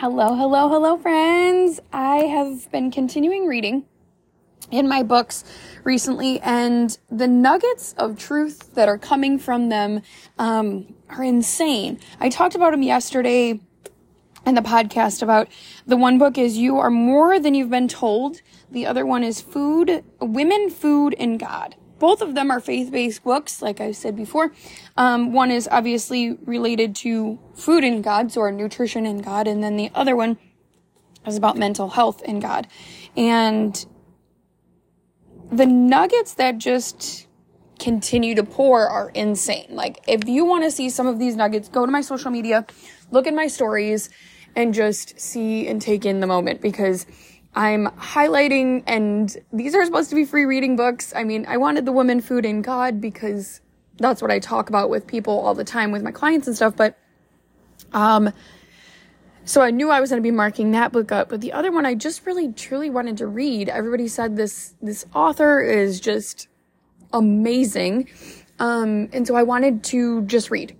Hello, hello, hello, friends. I have been continuing reading in my books recently, and the nuggets of truth that are coming from them um, are insane. I talked about them yesterday in the podcast about the one book is You Are More Than You've Been Told, the other one is Food, Women, Food, and God both of them are faith-based books, like I said before. Um, one is obviously related to food and God, so our nutrition in God, and then the other one is about mental health in God. And the nuggets that just continue to pour are insane. Like, if you want to see some of these nuggets, go to my social media, look at my stories, and just see and take in the moment because I'm highlighting, and these are supposed to be free reading books. I mean, I wanted the woman, food, and God because that's what I talk about with people all the time with my clients and stuff. But, um, so I knew I was going to be marking that book up. But the other one I just really, truly wanted to read. Everybody said this, this author is just amazing. Um, and so I wanted to just read.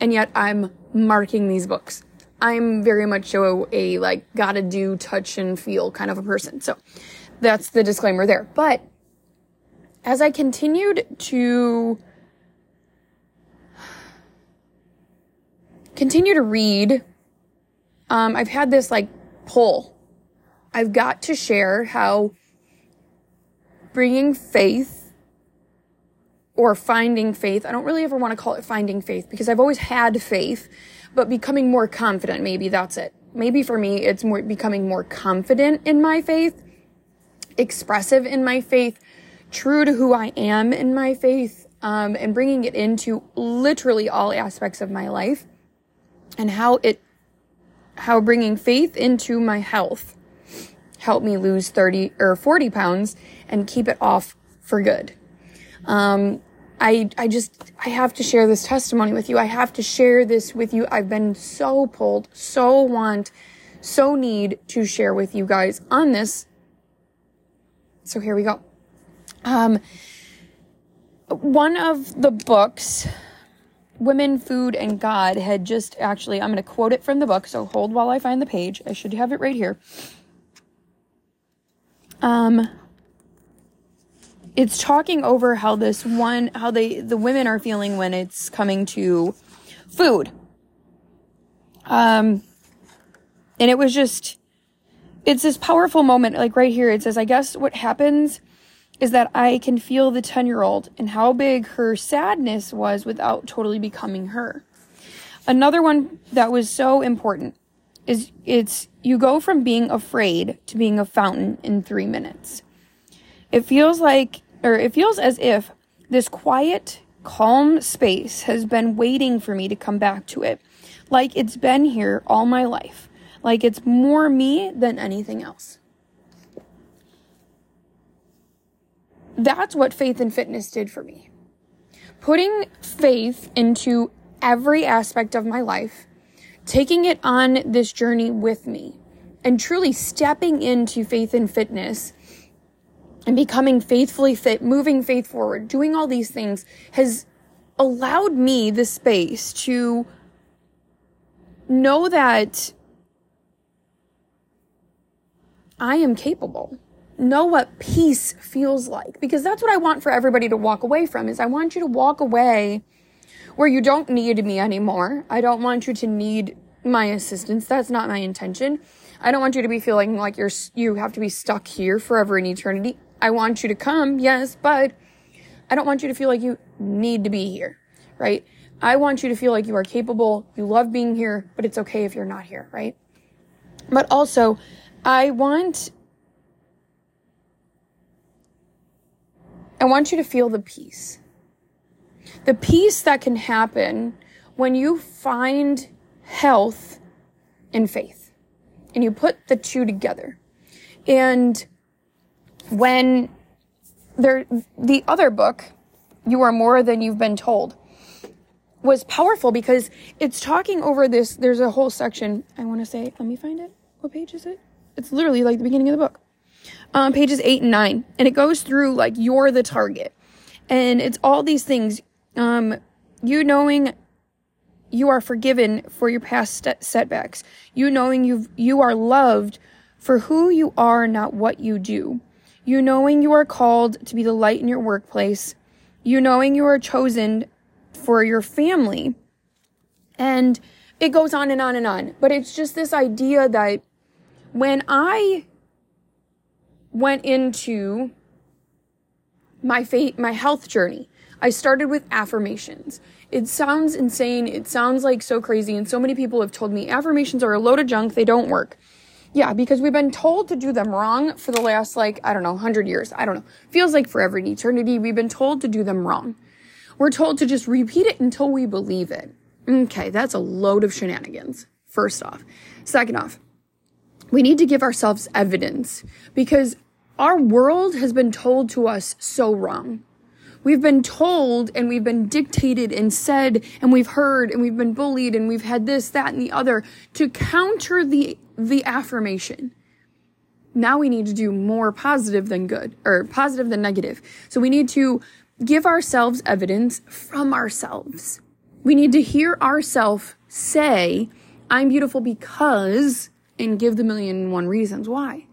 And yet I'm marking these books. I'm very much so a like gotta do touch and feel kind of a person. So that's the disclaimer there. But as I continued to continue to read, um, I've had this like pull. I've got to share how bringing faith or finding faith, I don't really ever want to call it finding faith because I've always had faith but becoming more confident. Maybe that's it. Maybe for me, it's more becoming more confident in my faith, expressive in my faith, true to who I am in my faith, um, and bringing it into literally all aspects of my life and how it, how bringing faith into my health helped me lose 30 or 40 pounds and keep it off for good. Um, I, I just, I have to share this testimony with you. I have to share this with you. I've been so pulled, so want, so need to share with you guys on this. So here we go. Um, one of the books, Women, Food, and God, had just actually, I'm going to quote it from the book. So hold while I find the page. I should have it right here. Um, it's talking over how this one how they the women are feeling when it's coming to food. Um and it was just it's this powerful moment like right here. It says i guess what happens is that i can feel the 10 year old and how big her sadness was without totally becoming her. Another one that was so important is it's you go from being afraid to being a fountain in three minutes. It feels like or it feels as if this quiet, calm space has been waiting for me to come back to it. Like it's been here all my life. Like it's more me than anything else. That's what faith and fitness did for me. Putting faith into every aspect of my life, taking it on this journey with me, and truly stepping into faith and fitness and becoming faithfully fit, moving faith forward, doing all these things has allowed me the space to know that I am capable. Know what peace feels like because that's what I want for everybody to walk away from is I want you to walk away where you don't need me anymore. I don't want you to need my assistance. That's not my intention. I don't want you to be feeling like you're you have to be stuck here forever in eternity. I want you to come, yes, but I don't want you to feel like you need to be here, right? I want you to feel like you are capable, you love being here, but it's okay if you're not here, right? But also, I want I want you to feel the peace. The peace that can happen when you find health and faith and you put the two together. And when there, the other book, You Are More Than You've Been Told, was powerful because it's talking over this. There's a whole section. I want to say, let me find it. What page is it? It's literally like the beginning of the book. Um, pages eight and nine. And it goes through like, you're the target. And it's all these things. Um, you knowing you are forgiven for your past setbacks. You knowing you you are loved for who you are, not what you do. You knowing you are called to be the light in your workplace. You knowing you are chosen for your family. And it goes on and on and on. But it's just this idea that when I went into my fate, my health journey, I started with affirmations. It sounds insane. It sounds like so crazy. And so many people have told me affirmations are a load of junk. They don't work. Yeah, because we've been told to do them wrong for the last, like, I don't know, 100 years. I don't know. Feels like forever in eternity. We've been told to do them wrong. We're told to just repeat it until we believe it. Okay, that's a load of shenanigans, first off. Second off, we need to give ourselves evidence because our world has been told to us so wrong. We've been told and we've been dictated and said and we've heard and we've been bullied and we've had this, that, and the other to counter the, the affirmation. Now we need to do more positive than good or positive than negative. So we need to give ourselves evidence from ourselves. We need to hear ourselves say, I'm beautiful because, and give the million and one reasons why.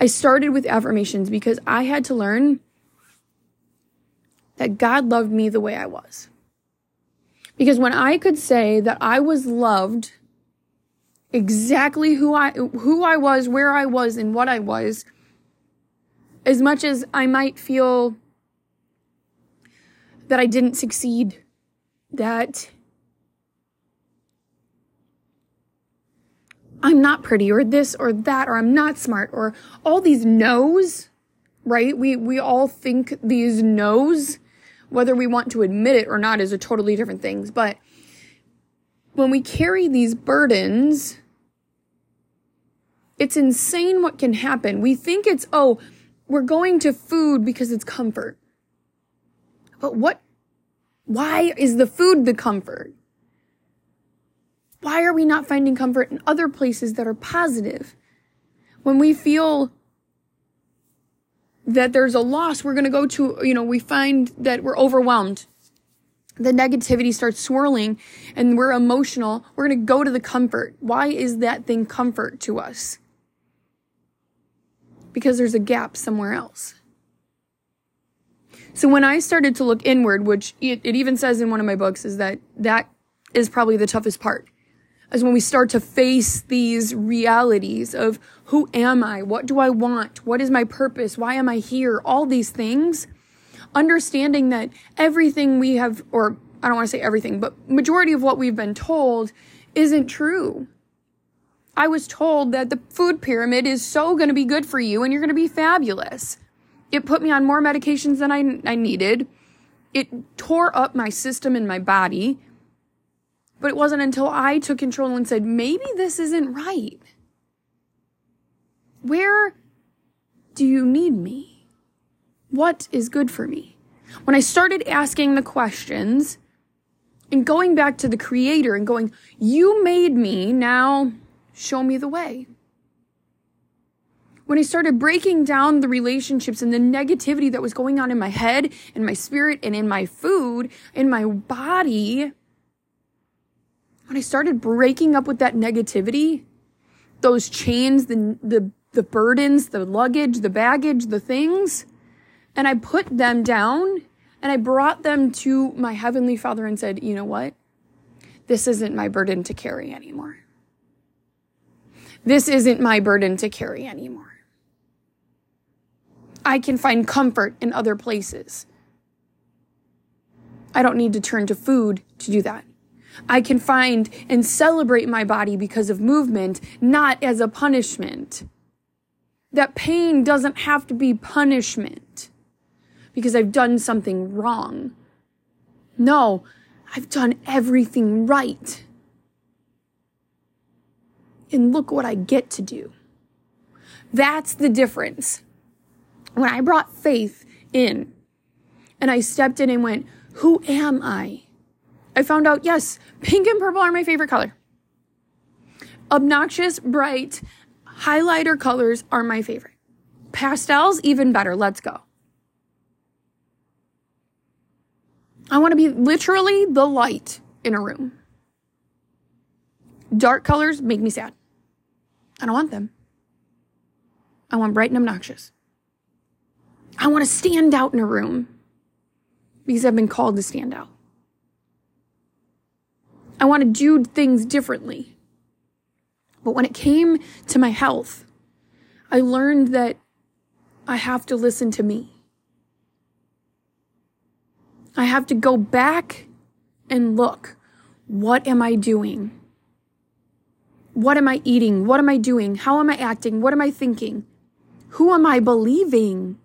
I started with affirmations because I had to learn that God loved me the way I was. Because when I could say that I was loved exactly who I who I was, where I was and what I was, as much as I might feel that I didn't succeed, that I'm not pretty or this or that or I'm not smart or all these no's, right? We we all think these no's whether we want to admit it or not is a totally different thing, but when we carry these burdens, it's insane what can happen. We think it's, oh, we're going to food because it's comfort. But what, why is the food the comfort? Why are we not finding comfort in other places that are positive? When we feel that there's a loss, we're going to go to, you know, we find that we're overwhelmed. The negativity starts swirling and we're emotional. We're going to go to the comfort. Why is that thing comfort to us? Because there's a gap somewhere else. So when I started to look inward, which it, it even says in one of my books, is that that is probably the toughest part is when we start to face these realities of who am I? What do I want? What is my purpose? Why am I here? All these things. Understanding that everything we have, or I don't want to say everything, but majority of what we've been told isn't true. I was told that the food pyramid is so going to be good for you and you're going to be fabulous. It put me on more medications than I, I needed. It tore up my system and my body. But it wasn't until I took control and said, maybe this isn't right. Where do you need me? What is good for me? When I started asking the questions and going back to the creator and going, you made me, now show me the way. When I started breaking down the relationships and the negativity that was going on in my head, in my spirit, and in my food, in my body, when I started breaking up with that negativity, those chains, the, the, the burdens, the luggage, the baggage, the things, and I put them down and I brought them to my Heavenly Father and said, you know what? This isn't my burden to carry anymore. This isn't my burden to carry anymore. I can find comfort in other places. I don't need to turn to food to do that. I can find and celebrate my body because of movement, not as a punishment. That pain doesn't have to be punishment because I've done something wrong. No, I've done everything right. And look what I get to do. That's the difference. When I brought faith in and I stepped in and went, Who am I? I found out, yes, pink and purple are my favorite color. Obnoxious, bright, highlighter colors are my favorite. Pastels, even better. Let's go. I want to be literally the light in a room. Dark colors make me sad. I don't want them. I want bright and obnoxious. I want to stand out in a room because I've been called to stand out. I want to do things differently. But when it came to my health, I learned that I have to listen to me. I have to go back and look. What am I doing? What am I eating? What am I doing? How am I acting? What am I thinking? Who am I believing?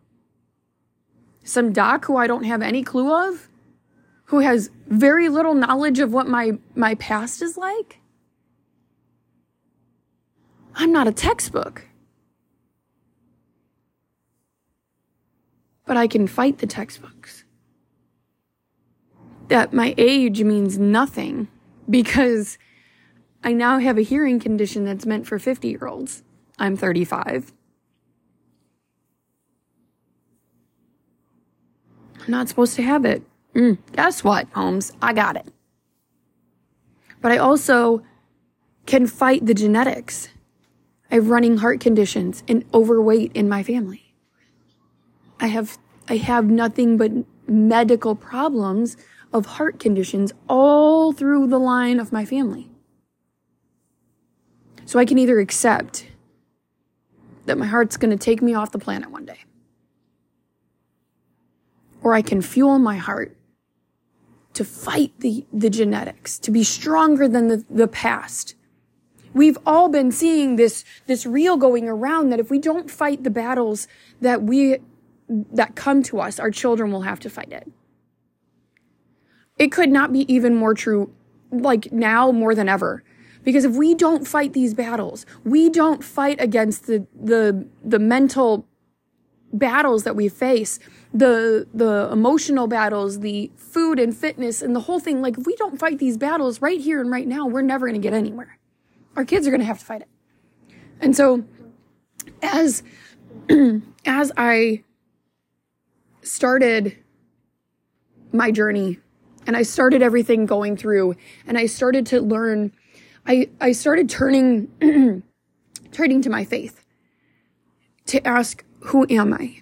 Some doc who I don't have any clue of? Who has very little knowledge of what my, my past is like? I'm not a textbook. But I can fight the textbooks. That my age means nothing because I now have a hearing condition that's meant for 50 year olds. I'm 35. I'm not supposed to have it. Mm, guess what, Holmes? I got it. But I also can fight the genetics. I have running heart conditions and overweight in my family. I have I have nothing but medical problems of heart conditions all through the line of my family. So I can either accept that my heart's going to take me off the planet one day, or I can fuel my heart to fight the, the genetics, to be stronger than the, the past. We've all been seeing this, this reel going around that if we don't fight the battles that we, that come to us, our children will have to fight it. It could not be even more true, like now more than ever. Because if we don't fight these battles, we don't fight against the, the, the mental battles that we face, the, the emotional battles, the food and fitness and the whole thing. Like if we don't fight these battles right here and right now, we're never going to get anywhere. Our kids are going to have to fight it. And so as, as I started my journey and I started everything going through and I started to learn I, I started turning, turning to my faith to ask, who am I?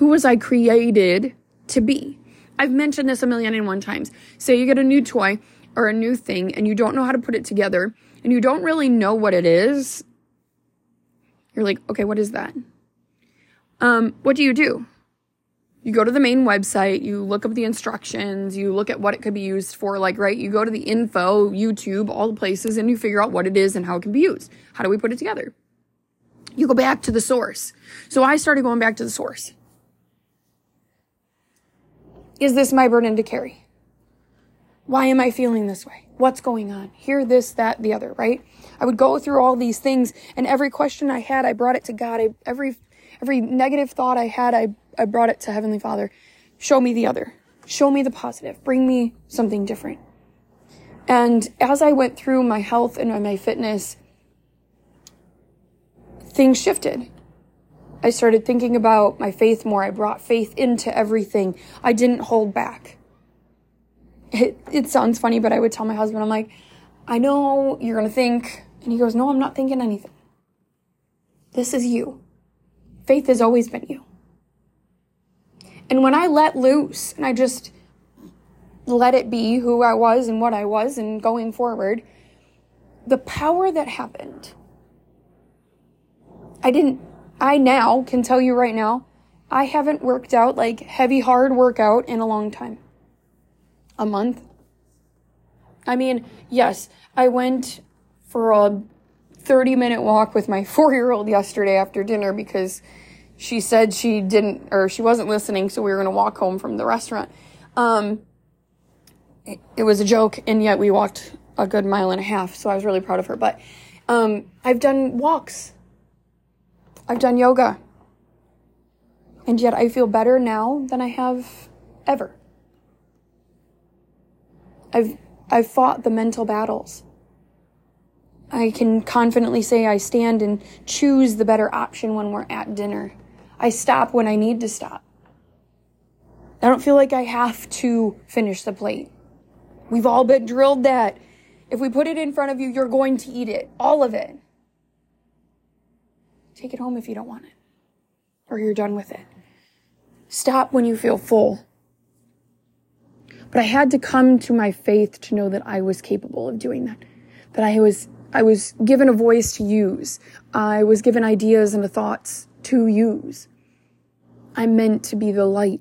Who was I created to be? I've mentioned this a million and one times. Say you get a new toy or a new thing and you don't know how to put it together and you don't really know what it is. You're like, okay, what is that? Um, what do you do? you go to the main website, you look up the instructions, you look at what it could be used for, like, right? You go to the info, YouTube, all the places, and you figure out what it is and how it can be used. How do we put it together? You go back to the source. So I started going back to the source. Is this my burden to carry? Why am I feeling this way? What's going on? Here, this, that, the other, right? I would go through all these things, and every question I had, I brought it to God. I, every every negative thought I had, I I brought it to Heavenly Father. Show me the other. Show me the positive. Bring me something different. And as I went through my health and my fitness, things shifted. I started thinking about my faith more. I brought faith into everything. I didn't hold back. It, it sounds funny, but I would tell my husband, I'm like, I know you're going to think. And he goes, No, I'm not thinking anything. This is you. Faith has always been you. And when I let loose and I just let it be who I was and what I was and going forward, the power that happened, I didn't, I now can tell you right now, I haven't worked out like heavy, hard workout in a long time. A month. I mean, yes, I went for a 30 minute walk with my four year old yesterday after dinner because she said she didn't or she wasn't listening, so we were going to walk home from the restaurant. Um, it, it, was a joke, and yet we walked a good mile and a half, so I was really proud of her. But um, I've done walks, I've done yoga, and yet I feel better now than I have ever. I've I've fought the mental battles. I can confidently say I stand and choose the better option when we're at dinner. I stop when I need to stop. I don't feel like I have to finish the plate. We've all been drilled that if we put it in front of you, you're going to eat it, all of it. Take it home if you don't want it, or you're done with it. Stop when you feel full. But I had to come to my faith to know that I was capable of doing that. That I was, I was given a voice to use. I was given ideas and thoughts to use. I'm meant to be the light.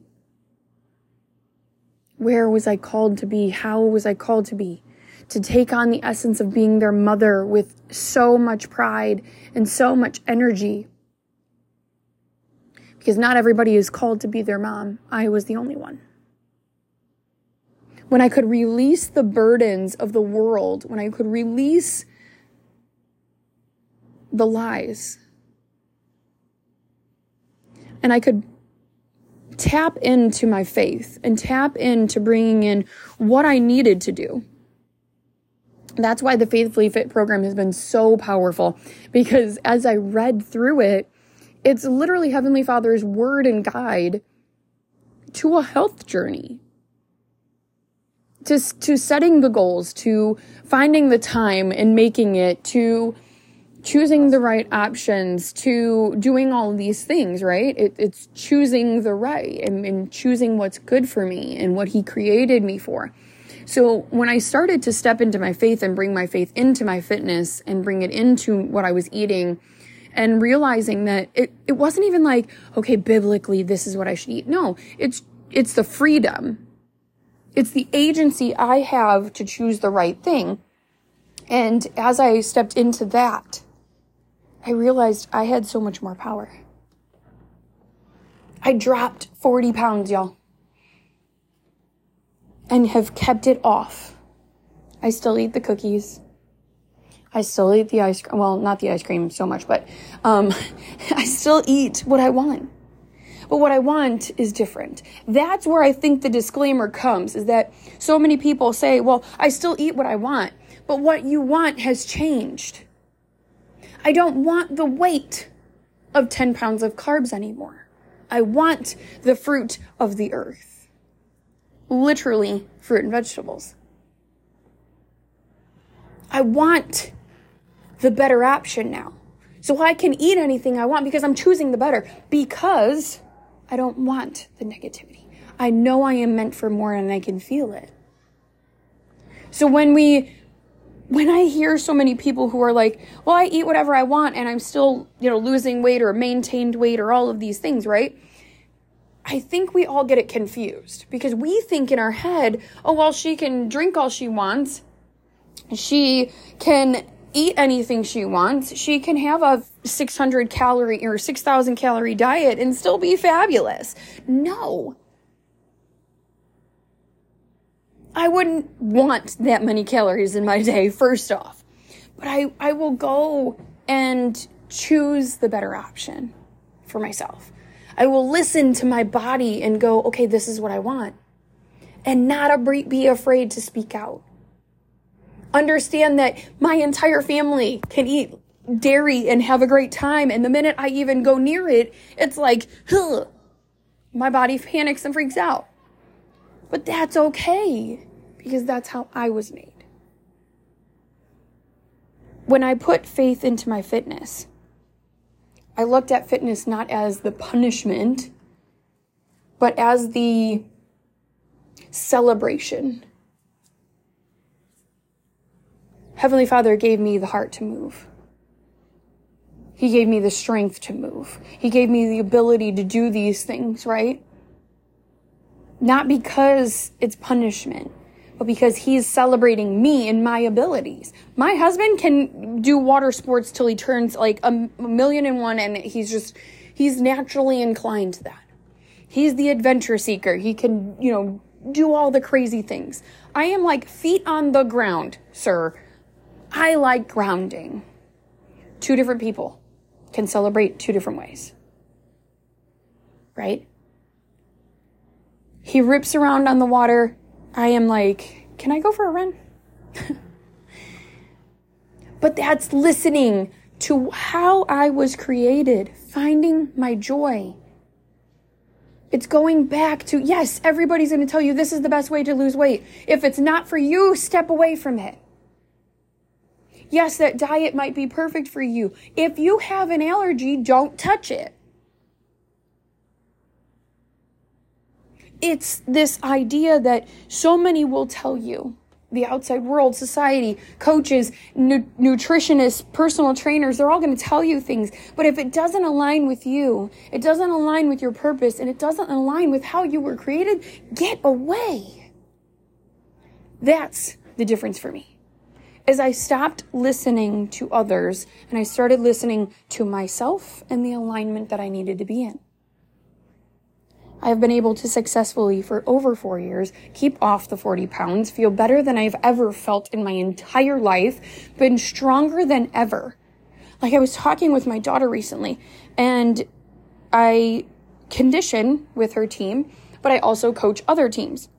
Where was I called to be? How was I called to be? To take on the essence of being their mother with so much pride and so much energy. Because not everybody is called to be their mom. I was the only one when I could release the burdens of the world, when I could release the lies, and I could tap into my faith and tap into bringing in what I needed to do. That's why the Faithfully Fit program has been so powerful because as I read through it, it's literally Heavenly Father's word and guide to a health journey to, to setting the goals, to finding the time and making it, to choosing the right options, to doing all these things, right? It, it's choosing the right and, and choosing what's good for me and what He created me for. So when I started to step into my faith and bring my faith into my fitness and bring it into what I was eating, and realizing that it, it wasn't even like, okay, biblically, this is what I should eat. No, it's, it's the freedom it's the agency I have to choose the right thing. And as I stepped into that, I realized I had so much more power. I dropped 40 pounds, y'all, and have kept it off. I still eat the cookies. I still eat the ice cream. Well, not the ice cream so much, but um, I still eat what I want but what I want is different. That's where I think the disclaimer comes is that so many people say, well, I still eat what I want, but what you want has changed. I don't want the weight of 10 pounds of carbs anymore. I want the fruit of the earth. Literally, fruit and vegetables. I want the better option now. So I can eat anything I want because I'm choosing the better. Because I don't want the negativity. I know I am meant for more and I can feel it. So when we, when I hear so many people who are like, well, I eat whatever I want and I'm still, you know, losing weight or maintained weight or all of these things, right? I think we all get it confused because we think in our head, oh, well, she can drink all she wants. She can eat anything she wants. She can have a 600 calorie or 6,000 calorie diet and still be fabulous. No. I wouldn't want that many calories in my day, first off. But I, I will go and choose the better option for myself. I will listen to my body and go, okay, this is what I want. And not be afraid to speak out. Understand that my entire family can eat dairy and have a great time. And the minute I even go near it, it's like, huh, my body panics and freaks out. But that's okay because that's how I was made. When I put faith into my fitness, I looked at fitness not as the punishment, but as the celebration Heavenly Father gave me the heart to move. He gave me the strength to move. He gave me the ability to do these things, right? Not because it's punishment, but because he's celebrating me and my abilities. My husband can do water sports till he turns like a million and one and he's just, he's naturally inclined to that. He's the adventure seeker. He can, you know, do all the crazy things. I am like feet on the ground, sir. I like grounding. Two different people can celebrate two different ways. Right? He rips around on the water. I am like, can I go for a run? but that's listening to how I was created, finding my joy. It's going back to, yes, everybody's going to tell you this is the best way to lose weight. If it's not for you, step away from it. Yes, that diet might be perfect for you. If you have an allergy, don't touch it. It's this idea that so many will tell you the outside world, society, coaches, nu- nutritionists, personal trainers, they're all going to tell you things. But if it doesn't align with you, it doesn't align with your purpose, and it doesn't align with how you were created, get away. That's the difference for me. As I stopped listening to others and I started listening to myself and the alignment that I needed to be in. I have been able to successfully, for over four years, keep off the 40 pounds, feel better than I've ever felt in my entire life, been stronger than ever. Like I was talking with my daughter recently, and I condition with her team, but I also coach other teams.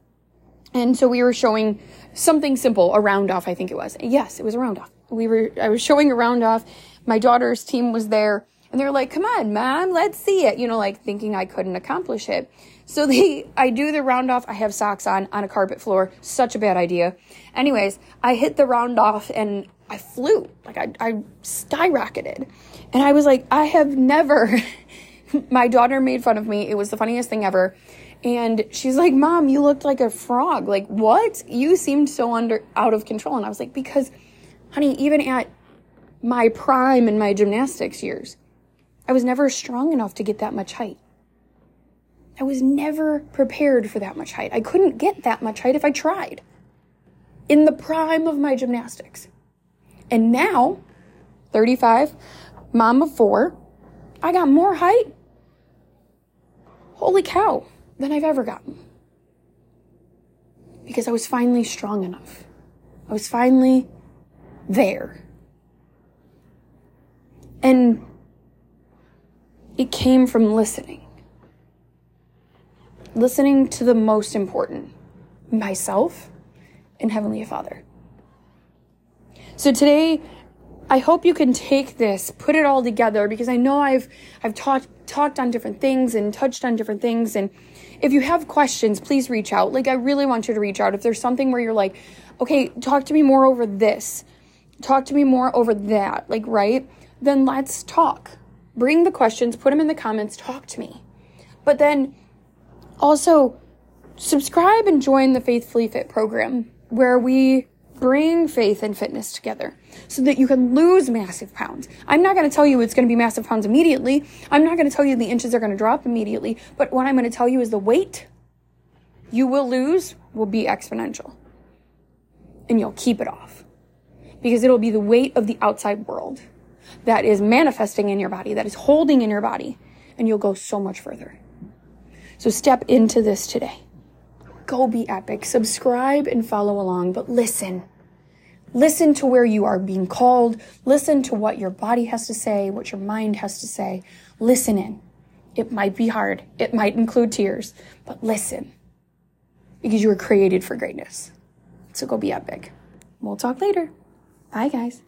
And so we were showing something simple, a round off, I think it was. Yes, it was a round off. We were, I was showing a round off. My daughter's team was there and they're like, come on, mom, let's see it. You know, like thinking I couldn't accomplish it. So they, I do the round off. I have socks on, on a carpet floor. Such a bad idea. Anyways, I hit the round off and I flew. Like I, I skyrocketed. And I was like, I have never, my daughter made fun of me. It was the funniest thing ever. And she's like, Mom, you looked like a frog. Like, what? You seemed so under out of control. And I was like, because, honey, even at my prime in my gymnastics years, I was never strong enough to get that much height. I was never prepared for that much height. I couldn't get that much height if I tried. In the prime of my gymnastics. And now, 35, mom of four, I got more height. Holy cow, than I've ever gotten. Because I was finally strong enough. I was finally there. And it came from listening. Listening to the most important myself and Heavenly Father. So today, I hope you can take this, put it all together because I know I've I've talked talked on different things and touched on different things and if you have questions, please reach out. Like I really want you to reach out. If there's something where you're like, "Okay, talk to me more over this. Talk to me more over that." Like, right? Then let's talk. Bring the questions, put them in the comments, talk to me. But then also subscribe and join the Faithfully Fit program where we bring faith and fitness together so that you can lose massive pounds. I'm not going to tell you it's going to be massive pounds immediately. I'm not going to tell you the inches are going to drop immediately. But what I'm going to tell you is the weight you will lose will be exponential. And you'll keep it off because it'll be the weight of the outside world that is manifesting in your body, that is holding in your body, and you'll go so much further. So step into this today. Go be epic. Subscribe and follow along, but listen. Listen to where you are being called. Listen to what your body has to say, what your mind has to say. Listen in. It might be hard. It might include tears, but listen because you were created for greatness. So go be epic. We'll talk later. Bye, guys.